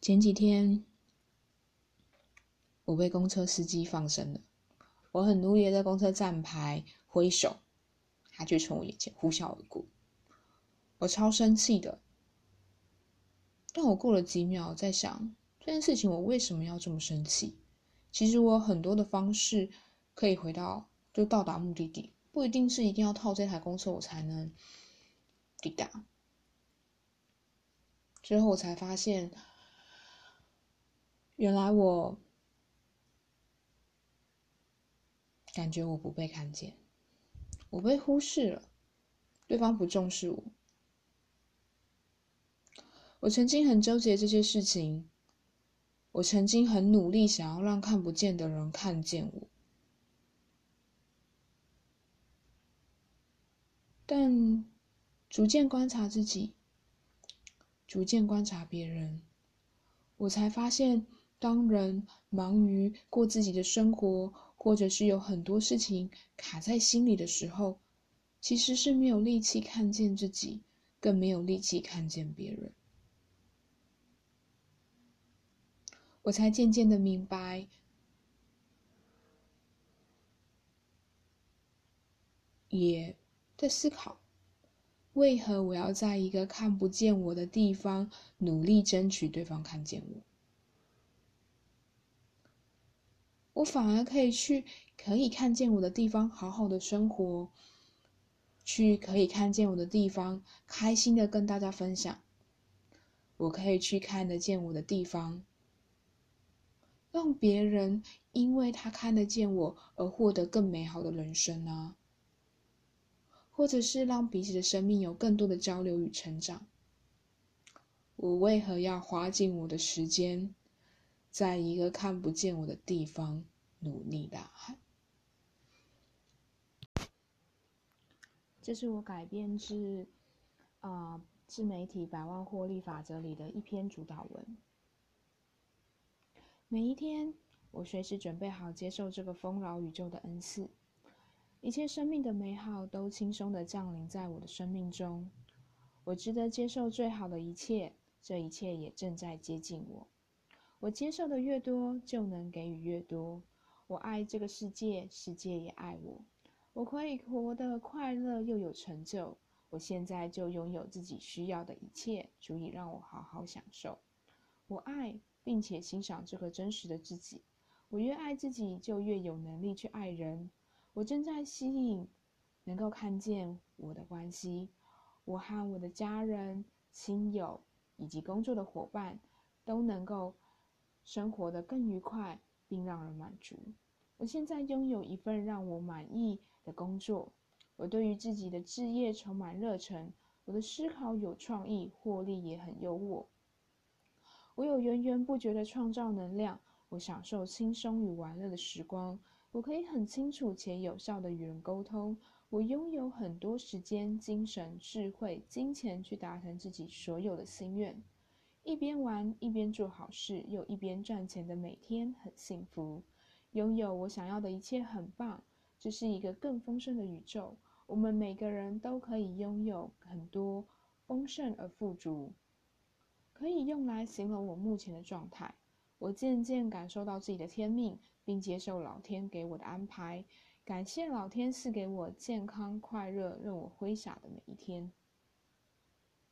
前几天，我被公车司机放生了。我很努力的在公车站牌挥手，他却从我眼前呼啸而过。我超生气的。但我过了几秒，在想这件事情，我为什么要这么生气？其实我有很多的方式可以回到，就到达目的地，不一定是一定要套这台公车我才能抵达。之后我才发现，原来我感觉我不被看见，我被忽视了，对方不重视我。我曾经很纠结这些事情，我曾经很努力想要让看不见的人看见我，但逐渐观察自己，逐渐观察别人，我才发现，当人忙于过自己的生活，或者是有很多事情卡在心里的时候，其实是没有力气看见自己，更没有力气看见别人。我才渐渐的明白，也在思考，为何我要在一个看不见我的地方努力争取对方看见我？我反而可以去可以看见我的地方好好的生活，去可以看见我的地方开心的跟大家分享。我可以去看得见我的地方。让别人因为他看得见我而获得更美好的人生啊，或者是让彼此的生命有更多的交流与成长。我为何要花尽我的时间，在一个看不见我的地方努力呐喊？这是我改编自啊自媒体百万获利法则里的一篇主导文。每一天，我随时准备好接受这个丰饶宇宙的恩赐，一切生命的美好都轻松的降临在我的生命中。我值得接受最好的一切，这一切也正在接近我。我接受的越多，就能给予越多。我爱这个世界，世界也爱我。我可以活得快乐又有成就。我现在就拥有自己需要的一切，足以让我好好享受。我爱。并且欣赏这个真实的自己。我越爱自己，就越有能力去爱人。我正在吸引，能够看见我的关系。我和我的家人、亲友以及工作的伙伴都能够生活的更愉快，并让人满足。我现在拥有一份让我满意的工作。我对于自己的事业充满热忱。我的思考有创意，获利也很优渥。我有源源不绝的创造能量，我享受轻松与玩乐的时光。我可以很清楚且有效的与人沟通。我拥有很多时间、精神、智慧、金钱去达成自己所有的心愿。一边玩一边做好事，又一边赚钱的每天很幸福。拥有我想要的一切很棒。这是一个更丰盛的宇宙。我们每个人都可以拥有很多丰盛而富足。可以用来形容我目前的状态。我渐渐感受到自己的天命，并接受老天给我的安排。感谢老天赐给我健康、快乐、任我挥洒的每一天。